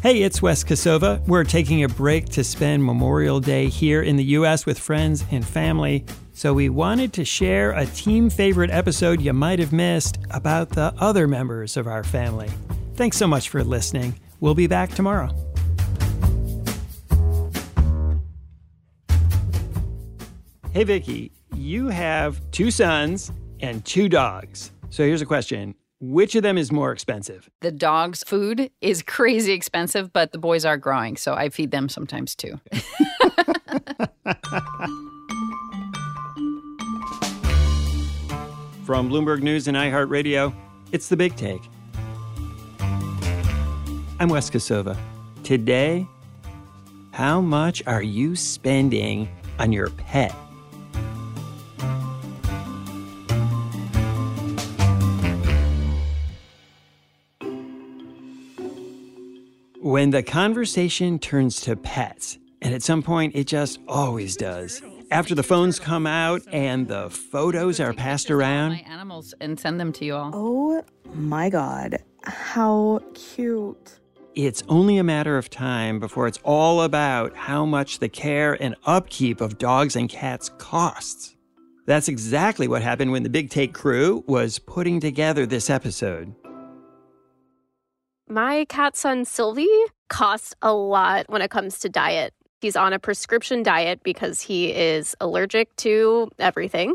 Hey, it's Wes Kosova. We're taking a break to spend Memorial Day here in the U.S. with friends and family. So we wanted to share a team favorite episode you might have missed about the other members of our family. Thanks so much for listening. We'll be back tomorrow. Hey, Vicki, you have two sons and two dogs. So here's a question Which of them is more expensive? The dog's food is crazy expensive, but the boys are growing, so I feed them sometimes too. From Bloomberg News and iHeartRadio, it's the big take. I'm Wes Kosova. Today, how much are you spending on your pet? When the conversation turns to pets, and at some point it just always does, after the phones come out and the photos are passed around. My animals and send them to you all. Oh my god, how cute. It's only a matter of time before it's all about how much the care and upkeep of dogs and cats costs. That's exactly what happened when the Big Take crew was putting together this episode. My cat son Sylvie costs a lot when it comes to diet. He's on a prescription diet because he is allergic to everything.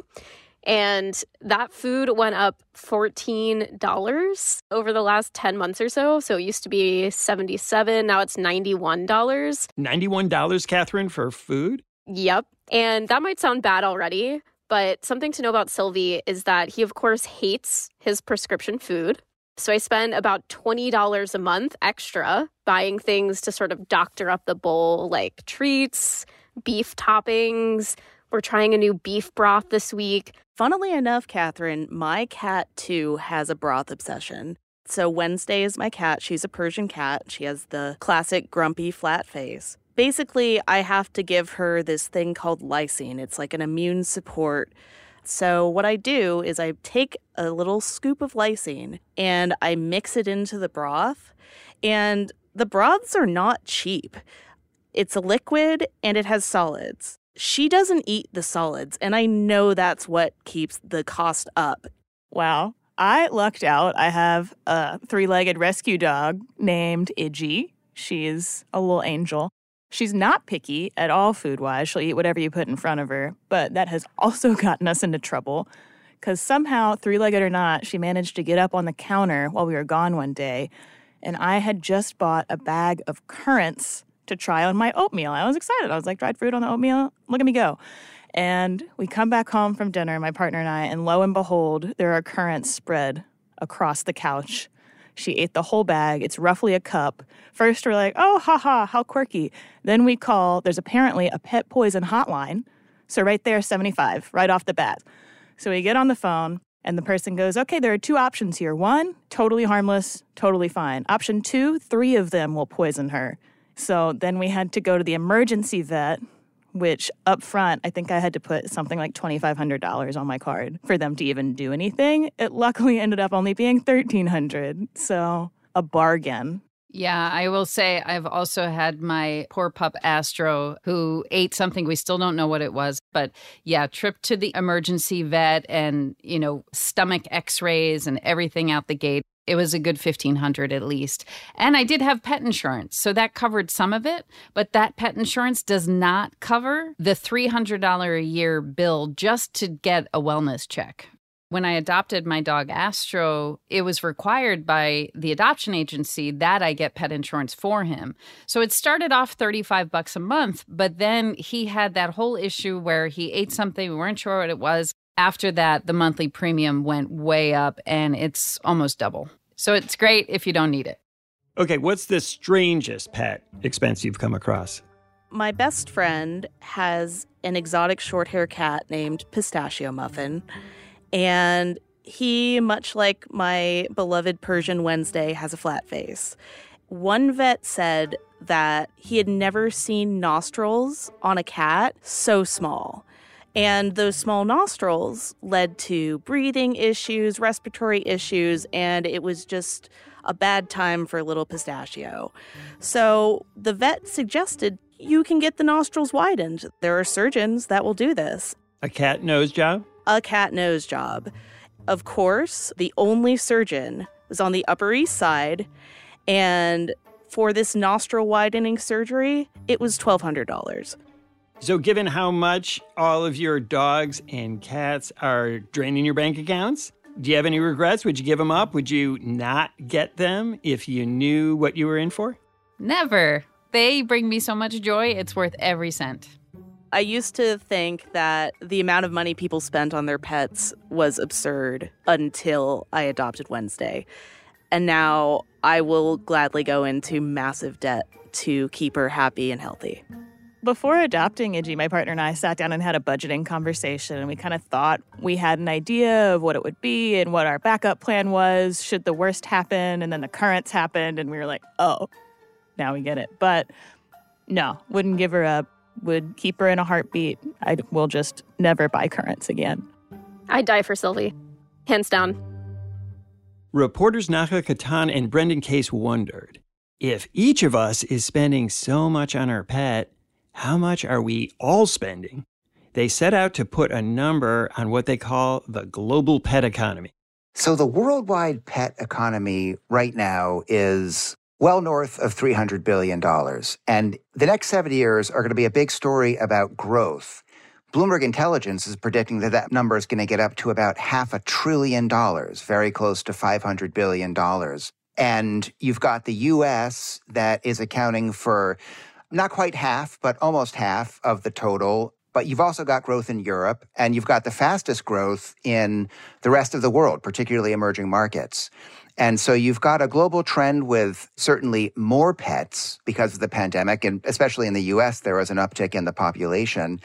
And that food went up $14 over the last 10 months or so. So it used to be 77, now it's $91. $91, Kathryn, for food? Yep. And that might sound bad already, but something to know about Sylvie is that he, of course, hates his prescription food. So I spend about $20 a month extra buying things to sort of doctor up the bowl, like treats, beef toppings. We're trying a new beef broth this week. Funnily enough, Kathryn, my cat too has a broth obsession. So Wednesday is my cat. She's a Persian cat. She has the classic grumpy flat face. Basically, I have to give her this thing called lysine. It's like an immune support so, what I do is I take a little scoop of lysine and I mix it into the broth. And the broths are not cheap. It's a liquid and it has solids. She doesn't eat the solids, and I know that's what keeps the cost up. Wow. I lucked out. I have a three legged rescue dog named Idgie. She's a little angel. She's not picky at all food wise. She'll eat whatever you put in front of her. But that has also gotten us into trouble because somehow, three legged or not, she managed to get up on the counter while we were gone one day. And I had just bought a bag of currants to try on my oatmeal. I was excited. I was like, dried fruit on the oatmeal? Look at me go. And we come back home from dinner, my partner and I, and lo and behold, there are currants spread across the couch. She ate the whole bag. It's roughly a cup. First, we're like, oh, haha, how quirky. Then we call, there's apparently a pet poison hotline. So, right there, 75, right off the bat. So, we get on the phone, and the person goes, okay, there are two options here. One, totally harmless, totally fine. Option two, three of them will poison her. So, then we had to go to the emergency vet which up front, I think I had to put something like $2,500 on my card for them to even do anything. It luckily ended up only being 1300 So a bargain. Yeah, I will say I've also had my poor pup Astro who ate something we still don't know what it was, but yeah, trip to the emergency vet and, you know, stomach x-rays and everything out the gate. It was a good 1500 at least. And i did have pet insurance so that covered some of it but that pet insurance does not cover the $300 a year bill just to get a wellness check when I adopted my dog Astro, it was required by the adoption agency that I get pet insurance for him. So it started off 35 bucks a month, but then he had that whole issue where he ate something, we weren't sure what it was. After that, the monthly premium went way up and it's almost double. So it's great if you don't need it. Okay, what's the strangest pet expense you've come across? My best friend has an exotic short hair cat named Pistachio Muffin. And he, much like my beloved Persian Wednesday, has a flat face. One vet said that he had never seen nostrils on a cat so small. And those small nostrils led to breathing issues, respiratory issues, and it was just a bad time for little pistachio. So the vet suggested you can get the nostrils widened. There are surgeons that will do this. A cat nose job? A cat nose job. Of course, the only surgeon was on the Upper East Side, and for this nostril widening surgery, it was $1,200. So, given how much all of your dogs and cats are draining your bank accounts, do you have any regrets? Would you give them up? Would you not get them if you knew what you were in for? Never. They bring me so much joy, it's worth every cent. I used to think that the amount of money people spent on their pets was absurd until I adopted Wednesday. And now I will gladly go into massive debt to keep her happy and healthy. Before adopting Iggy, my partner and I sat down and had a budgeting conversation, and we kind of thought we had an idea of what it would be and what our backup plan was should the worst happen, and then the currants happened, and we were like, oh, now we get it. But no, wouldn't give her up, would keep her in a heartbeat. I will just never buy currants again. I'd die for Sylvie, hands down. Reporters Nacha Cattan and Brendan Case wondered if each of us is spending so much on our pet how much are we all spending? They set out to put a number on what they call the global pet economy. So, the worldwide pet economy right now is well north of $300 billion. And the next seven years are going to be a big story about growth. Bloomberg Intelligence is predicting that that number is going to get up to about half a trillion dollars, very close to $500 billion. And you've got the US that is accounting for not quite half, but almost half of the total. But you've also got growth in Europe, and you've got the fastest growth in the rest of the world, particularly emerging markets. And so you've got a global trend with certainly more pets because of the pandemic. And especially in the US, there was an uptick in the population.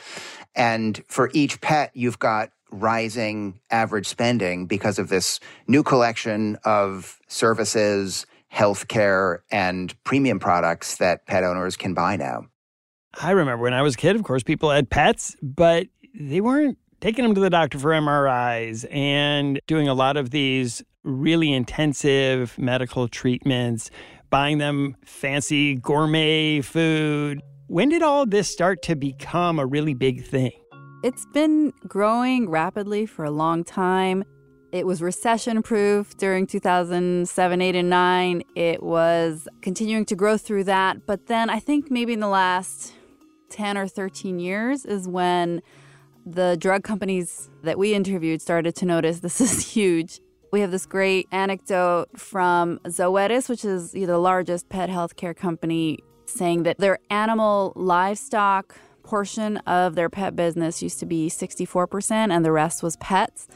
And for each pet, you've got rising average spending because of this new collection of services healthcare and premium products that pet owners can buy now. I remember when I was a kid, of course, people had pets, but they weren't taking them to the doctor for MRIs and doing a lot of these really intensive medical treatments, buying them fancy gourmet food. When did all this start to become a really big thing? It's been growing rapidly for a long time. It was recession proof during 2007, 8, and 9. It was continuing to grow through that. But then I think maybe in the last 10 or 13 years is when the drug companies that we interviewed started to notice this is huge. We have this great anecdote from Zoetis, which is the largest pet healthcare company, saying that their animal livestock portion of their pet business used to be 64% and the rest was pets.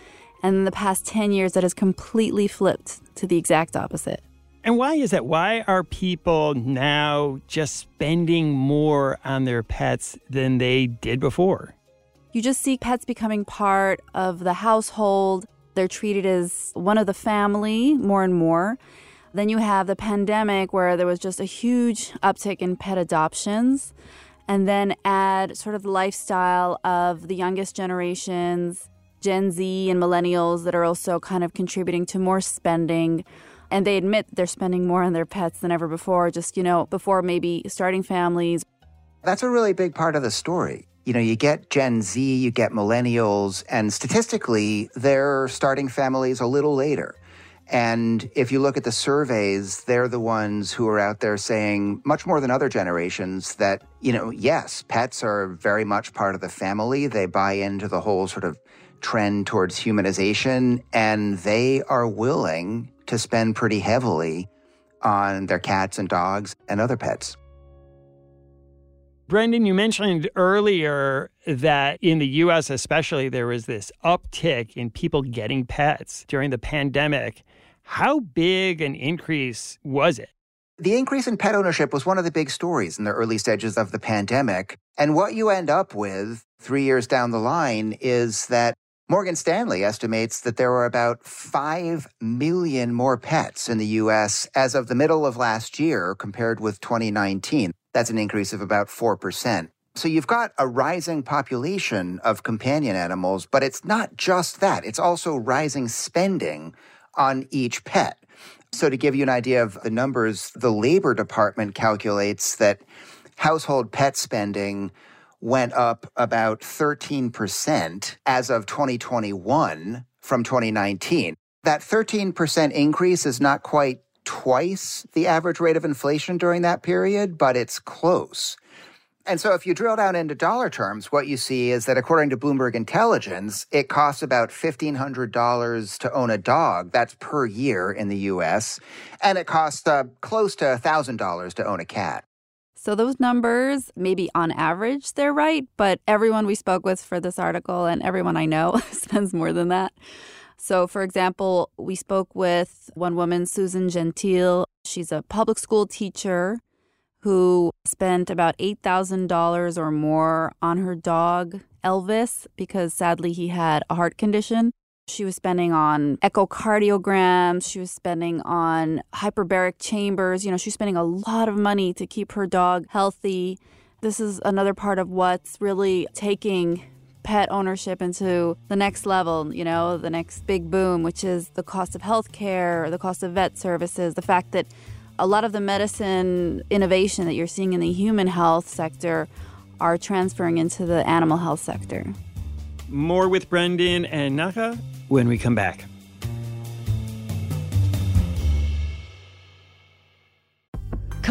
And in the past 10 years, that has completely flipped to the exact opposite. And why is that? Why are people now just spending more on their pets than they did before? You just see pets becoming part of the household. They're treated as one of the family more and more. Then you have the pandemic where there was just a huge uptick in pet adoptions. And then add sort of the lifestyle of the youngest generations Gen Z and millennials that are also kind of contributing to more spending. And they admit they're spending more on their pets than ever before, just, you know, before maybe starting families. That's a really big part of the story. You know, you get Gen Z, you get millennials, and statistically, they're starting families a little later. And if you look at the surveys, they're the ones who are out there saying, much more than other generations, that, you know, yes, pets are very much part of the family. They buy into the whole sort of trend towards humanization, and they are willing to spend pretty heavily on their cats and dogs and other pets. Brendan, you mentioned earlier that in the US, especially, there was this uptick in people getting pets during the pandemic. How big an increase was it? The increase in pet ownership was one of the big stories in the early stages of the pandemic. And what you end up with three years down the line is that Morgan Stanley estimates that there were about 5 million more pets in the US as of the middle of last year compared with 2019. That's an increase of about 4%. So you've got a rising population of companion animals, but it's not just that. It's also rising spending on each pet. So to give you an idea of the numbers, the Labor Department calculates that household pet spending went up about 13% as of 2021 from 2019. That 13% increase is not quite twice the average rate of inflation during that period, but it's close. And so if you drill down into dollar terms, what you see is that according to Bloomberg Intelligence, it costs about $1,500 to own a dog. That's per year in the US. And it costs uh, close to $1,000 to own a cat. So those numbers, maybe on average, they're right, but everyone we spoke with for this article and everyone I know spends more than that. So, for example, we spoke with one woman, Susan Gentile. She's a public school teacher who spent about $8,000 or more on her dog, Elvis, because sadly he had a heart condition. She was spending on echocardiograms. She was spending on hyperbaric chambers. You know, she's spending a lot of money to keep her dog healthy. This is another part of what's really taking pet ownership into the next level, you know, the next big boom, which is the cost of healthcare, the cost of vet services, the fact that a lot of the medicine innovation that you're seeing in the human health sector are transferring into the animal health sector. More with Brendan and Nacha when we come back.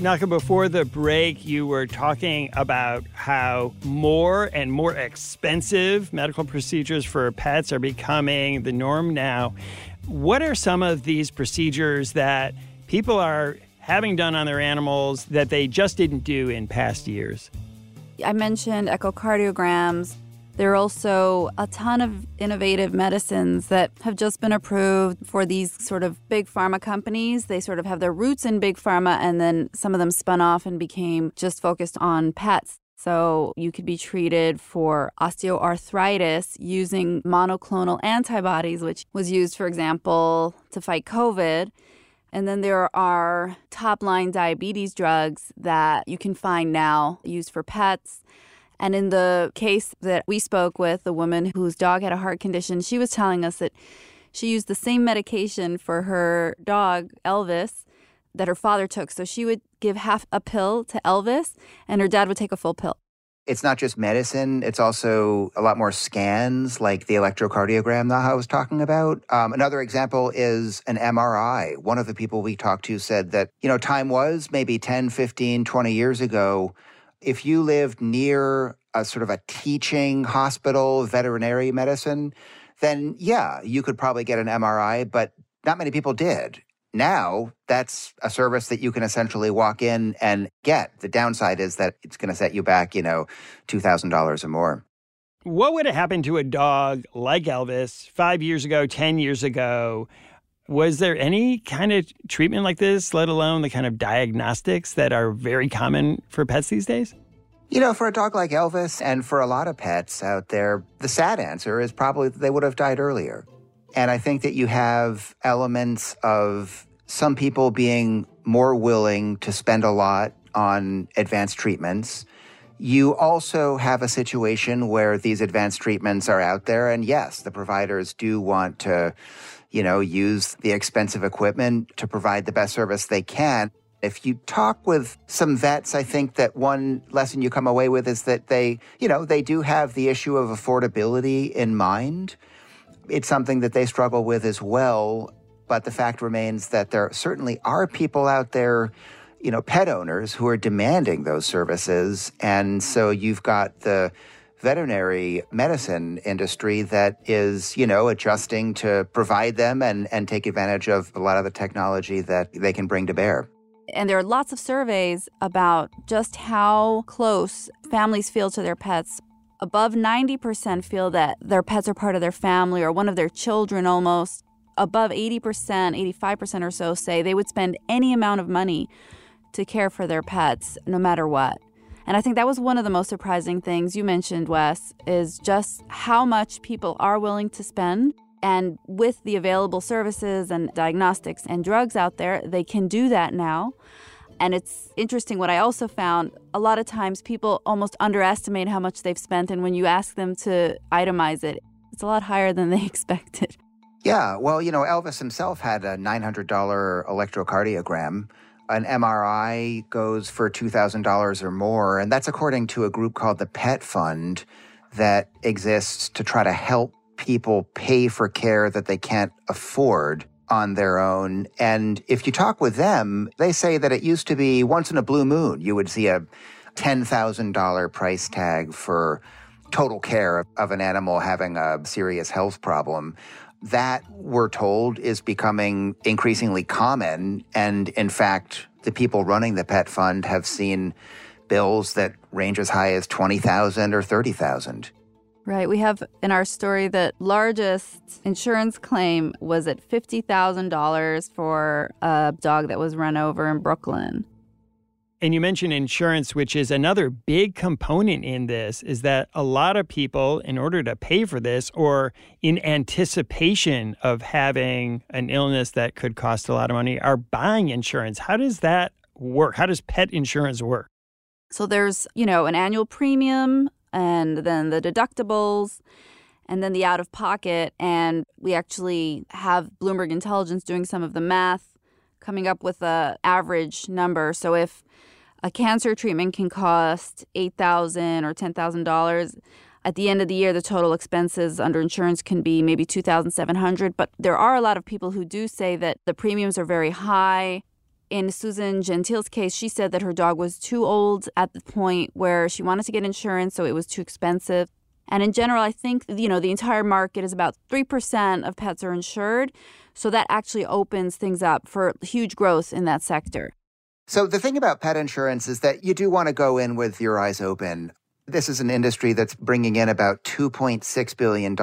Nacha, before the break, you were talking about how more and more expensive medical procedures for pets are becoming the norm now. What are some of these procedures that people are having done on their animals that they just didn't do in past years? I mentioned echocardiograms, there are also a ton of innovative medicines that have just been approved for these sort of big pharma companies. They sort of have their roots in big pharma, and then some of them spun off and became just focused on pets. So you could be treated for osteoarthritis using monoclonal antibodies, which was used, for example, to fight COVID. And then there are top line diabetes drugs that you can find now used for pets. And in the case that we spoke with, the woman whose dog had a heart condition, she was telling us that she used the same medication for her dog, Elvis, that her father took. So she would give half a pill to Elvis, and her dad would take a full pill. It's not just medicine, it's also a lot more scans like the electrocardiogram that I was talking about. Um, another example is an MRI. One of the people we talked to said that, you know, time was maybe 10, 15, 20 years ago if you lived near a sort of a teaching hospital, veterinary medicine, then yeah, you could probably get an MRI, but not many people did. Now, that's a service that you can essentially walk in and get. The downside is that it's going to set you back, you know, $2,000 or more. What would have happened to a dog like Elvis five years ago, 10 years ago? Was there any kind of treatment like this, let alone the kind of diagnostics that are very common for pets these days? You know, for a dog like Elvis and for a lot of pets out there, the sad answer is probably they would have died earlier. And I think that you have elements of some people being more willing to spend a lot on advanced treatments. You also have a situation where these advanced treatments are out there. And yes, the providers do want to you know, use the expensive equipment to provide the best service they can. If you talk with some vets, I think that one lesson you come away with is that they, you know, they do have the issue of affordability in mind. It's something that they struggle with as well. but the fact remains that there certainly are people out there, you know, pet owners who are demanding those services. And so you've got the veterinary medicine industry that is, you know, adjusting to provide them and, and take advantage of a lot of the technology that they can bring to bear. And there are lots of surveys about just how close families feel to their pets. Above 90% feel that their pets are part of their family or one of their children almost. Above 80%, 85% or so say they would spend any amount of money to care for their pets, no matter what. And I think that was one of the most surprising things you mentioned, Wes, is just how much people are willing to spend. And with the available services and diagnostics and drugs out there, they can do that now. And it's interesting what I also found a lot of times people almost underestimate how much they've spent. And when you ask them to itemize it, it's a lot higher than they expected. Yeah, well, you know, Elvis himself had a $900 electrocardiogram an MRI goes for $2,000 or more. And that's according to a group called the Pet Fund that exists to try to help people pay for care that they can't afford on their own. And if you talk with them, they say that it used to be once in a blue moon, you would see a $10,000 price tag for total care of an animal having a serious health problem that we're told is becoming increasingly common. And in fact, the people running the pet fund have seen bills that range as high as 20,000 or 30,000. Right. We have in our story that largest insurance claim was at $50,000 for a dog that was run over in Brooklyn. And you mentioned insurance, which is another big component in this, is that a lot of people, in order to pay for this or in anticipation of having an illness that could cost a lot of money, are buying insurance. How does that work? How does pet insurance work? So there's, you know, an annual premium and then the deductibles and then the out of pocket. And we actually have Bloomberg Intelligence doing some of the math, coming up with a average number. So if a cancer treatment can cost $8,000 or $10,000. At the end of the year, the total expenses under insurance can be maybe 2,700. But there are a lot of people who do say that the premiums are very high. In Susan Gentile's case, she said that her dog was too old at the point where she wanted to get insurance, so it was too expensive. And in general, I think, you know, the entire market is about 3% of pets are insured. So that actually opens things up for huge growth in that sector. So the thing about pet insurance is that you do want to go in with your eyes open. This is an industry that's bringing in about $2.6 billion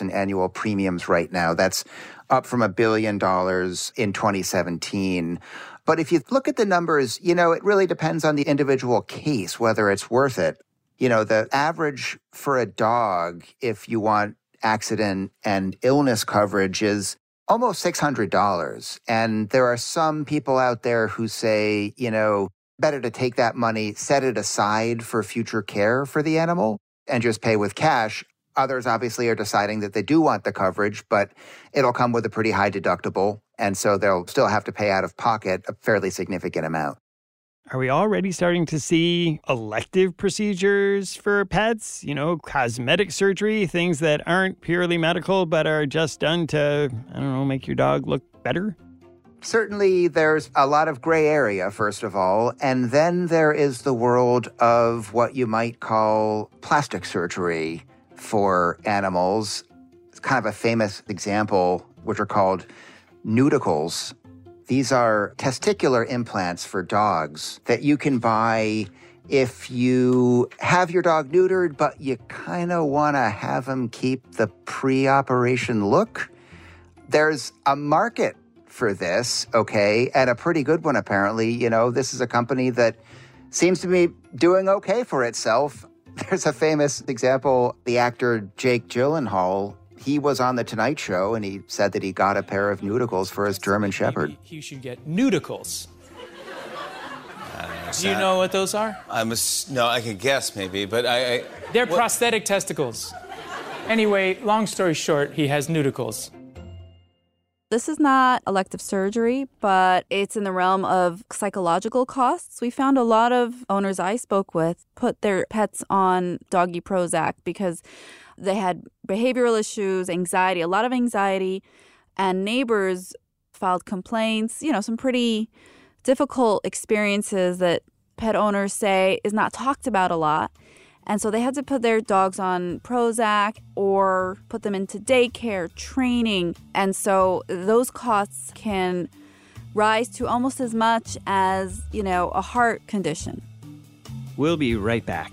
in annual premiums right now. That's up from a billion dollars in 2017. But if you look at the numbers, you know, it really depends on the individual case, whether it's worth it. You know, the average for a dog, if you want accident and illness coverage, is almost $600. And there are some people out there who say, you know, better to take that money, set it aside for future care for the animal and just pay with cash. Others obviously are deciding that they do want the coverage, but it'll come with a pretty high deductible. And so they'll still have to pay out of pocket a fairly significant amount. Are we already starting to see elective procedures for pets? You know, cosmetic surgery, things that aren't purely medical but are just done to, I don't know, make your dog look better? Certainly, there's a lot of gray area, first of all. And then there is the world of what you might call plastic surgery for animals. It's kind of a famous example, which are called Neuticles these are testicular implants for dogs that you can buy if you have your dog neutered, but you kind of want to have them keep the pre operation look. There's a market for this, okay, and a pretty good one, apparently. You know, this is a company that seems to be doing okay for itself. There's a famous example the actor Jake Gyllenhaal he was on the Tonight Show and he said that he got a pair of Neuticles for his German Shepherd. He, he should get Neuticles. Uh, Do you know what those are? I'm a, no, I can guess maybe, but I. I They're what? prosthetic testicles. Anyway, long story short, he has Neuticles. This is not elective surgery, but it's in the realm of psychological costs. We found a lot of owners I spoke with put their pets on doggy Prozac because they had behavioral issues, anxiety, a lot of anxiety, and neighbors filed complaints, you know, some pretty difficult experiences that pet owners say is not talked about a lot. And so they had to put their dogs on Prozac or put them into daycare, training. And so those costs can rise to almost as much as, you know, a heart condition. We'll be right back.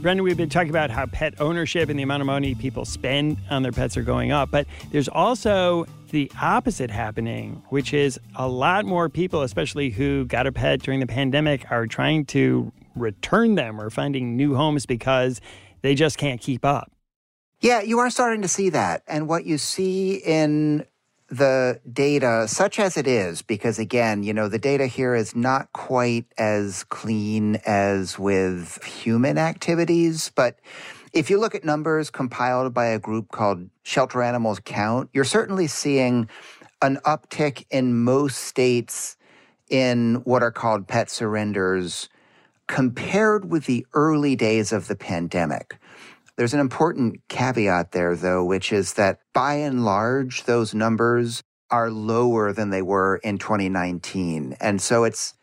Brendan, we've been talking about how pet ownership and the amount of money people spend on their pets are going up, but there's also the opposite happening, which is a lot more people, especially who got a pet during the pandemic, are trying to return them or finding new homes because they just can't keep up. Yeah, you are starting to see that. And what you see in the data, such as it is, because again, you know, the data here is not quite as clean as with human activities. But if you look at numbers compiled by a group called Shelter Animals Count, you're certainly seeing an uptick in most states in what are called pet surrenders compared with the early days of the pandemic. There's an important caveat there, though, which is that by and large, those numbers are lower than they were in 2019. And so it's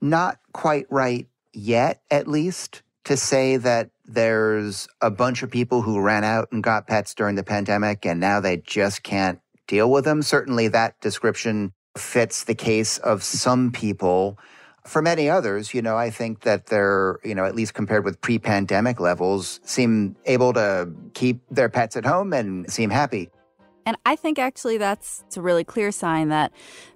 not quite right yet, at least, to say that there's a bunch of people who ran out and got pets during the pandemic and now they just can't deal with them. Certainly that description fits the case of some people for many others, you know, I think that they're, you know, at least compared with pre pandemic levels, seem able to keep their pets at home and seem happy. And I think actually that's a really clear sign that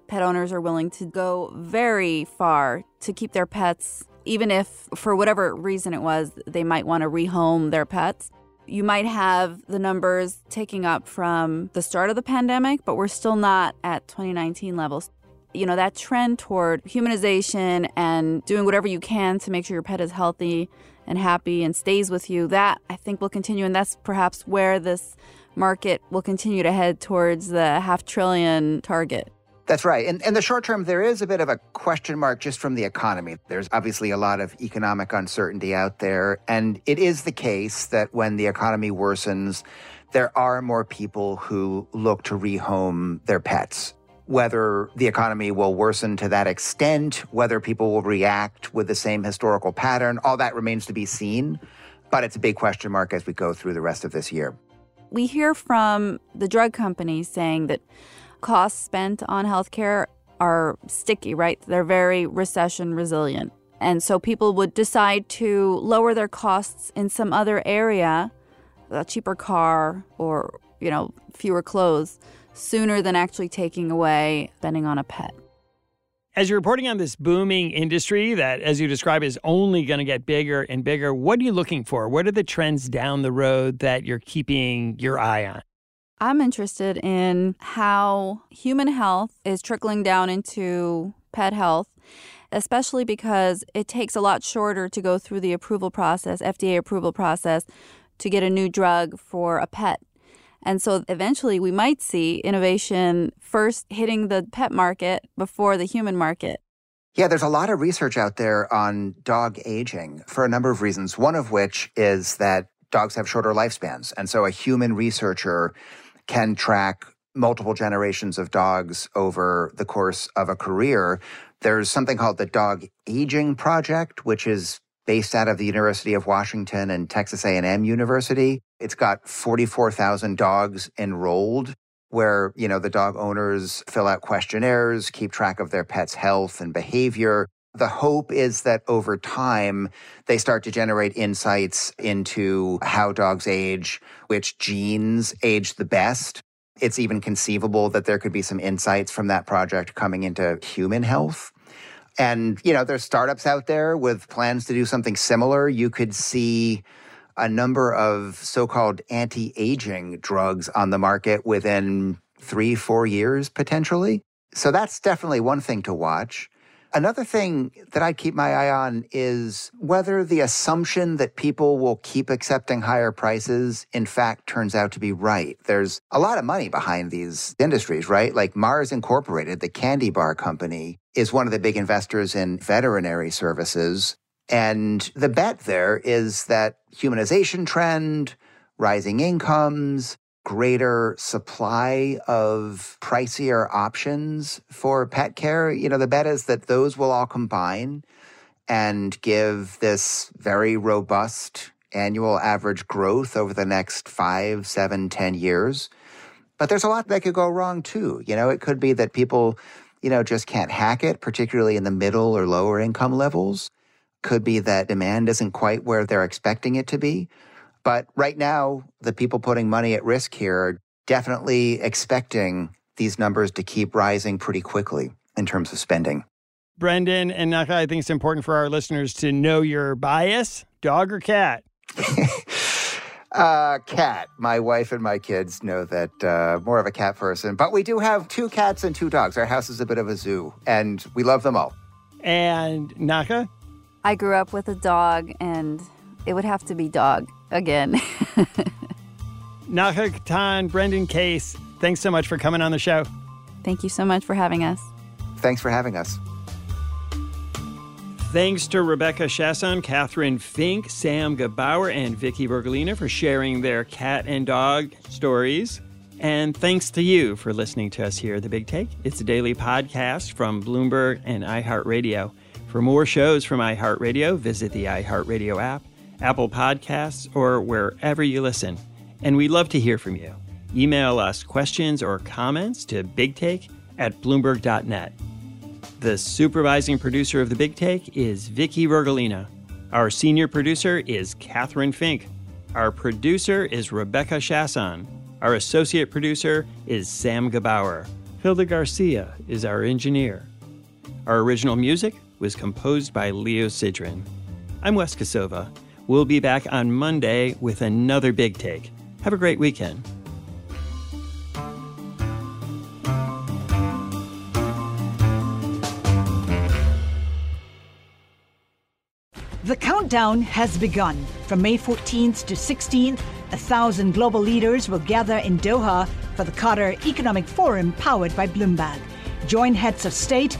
pet owners are willing to go very far to keep their pets, even if for whatever reason it was, they might want to rehome their pets. You might have the numbers taking up from the start of the pandemic, but we're still not at 2019 levels you know, that trend toward humanization and doing whatever you can to make sure your pet is healthy and happy and stays with you, that I think will continue. And that's perhaps where this market will continue to head towards the half trillion target. That's right. And in the short term, there is a bit of a question mark just from the economy. There's obviously a lot of economic uncertainty out there. And it is the case that when the economy worsens, there are more people who look to rehome their pets whether the economy will worsen to that extent, whether people will react with the same historical pattern, all that remains to be seen. But it's a big question mark as we go through the rest of this year. We hear from the drug companies saying that costs spent on healthcare are sticky, right? They're very recession resilient. And so people would decide to lower their costs in some other area, a cheaper car or, you know, fewer clothes sooner than actually taking away spending on a pet. As you're reporting on this booming industry that, as you describe, is only going to get bigger and bigger, what are you looking for? What are the trends down the road that you're keeping your eye on? I'm interested in how human health is trickling down into pet health, especially because it takes a lot shorter to go through the approval process, FDA approval process, to get a new drug for a pet and so eventually we might see innovation first hitting the pet market before the human market. Yeah, there's a lot of research out there on dog aging for a number of reasons. One of which is that dogs have shorter lifespans. And so a human researcher can track multiple generations of dogs over the course of a career. There's something called the Dog Aging Project, which is based out of the University of Washington and Texas A&M University. It's got 44,000 dogs enrolled where, you know, the dog owners fill out questionnaires, keep track of their pet's health and behavior. The hope is that over time, they start to generate insights into how dogs age, which genes age the best. It's even conceivable that there could be some insights from that project coming into human health. And, you know, there's startups out there with plans to do something similar. You could see a number of so called anti aging drugs on the market within three, four years potentially. So that's definitely one thing to watch. Another thing that I keep my eye on is whether the assumption that people will keep accepting higher prices, in fact, turns out to be right. There's a lot of money behind these industries, right? Like Mars Incorporated, the candy bar company, is one of the big investors in veterinary services. And the bet there is that humanization trend, rising incomes, greater supply of pricier options for pet care. You know, the bet is that those will all combine and give this very robust annual average growth over the next five, seven, ten years. But there's a lot that could go wrong too. You know, it could be that people, you know, just can't hack it, particularly in the middle or lower income levels. Could be that demand isn't quite where they're expecting it to be. But right now, the people putting money at risk here are definitely expecting these numbers to keep rising pretty quickly in terms of spending. Brendan and Nacha, I think it's important for our listeners to know your bias dog or cat? uh, cat. My wife and my kids know that uh, more of a cat person, but we do have two cats and two dogs. Our house is a bit of a zoo, and we love them all. And Nacha? I grew up with a dog, and it would have to be dog again. Nacha Cattan, Brendan Case, thanks so much for coming on the show. Thank you so much for having us. Thanks for having us. Thanks to Rebecca Chaisson, Kathryn Fink, Sam Gebauer, and Vicki Vergolina for sharing their cat and dog stories. And thanks to you for listening to us here at The Big Take. It's a daily podcast from Bloomberg and iHeartRadio. For more shows from iHeartRadio, visit the iHeartRadio app Apple Podcasts, or wherever you listen. And we'd love to hear from you. Email us questions or comments to bigtake at bloomberg.net. The supervising producer of The Big Take is Vicki Vergolina. Our senior producer is Kathryn Fink. Our producer is Rebecca Chaisson. Our associate producer is Sam Gebauer. Gilda Garcia is our engineer. Our original music was composed by Leo Sidran. I'm Wes Kosova. We'll be back on Monday with another big take. Have a great weekend. The countdown has begun. From May 14th to 16th, a thousand global leaders will gather in Doha for the Qatar Economic Forum powered by Bloomberg. Join heads of state,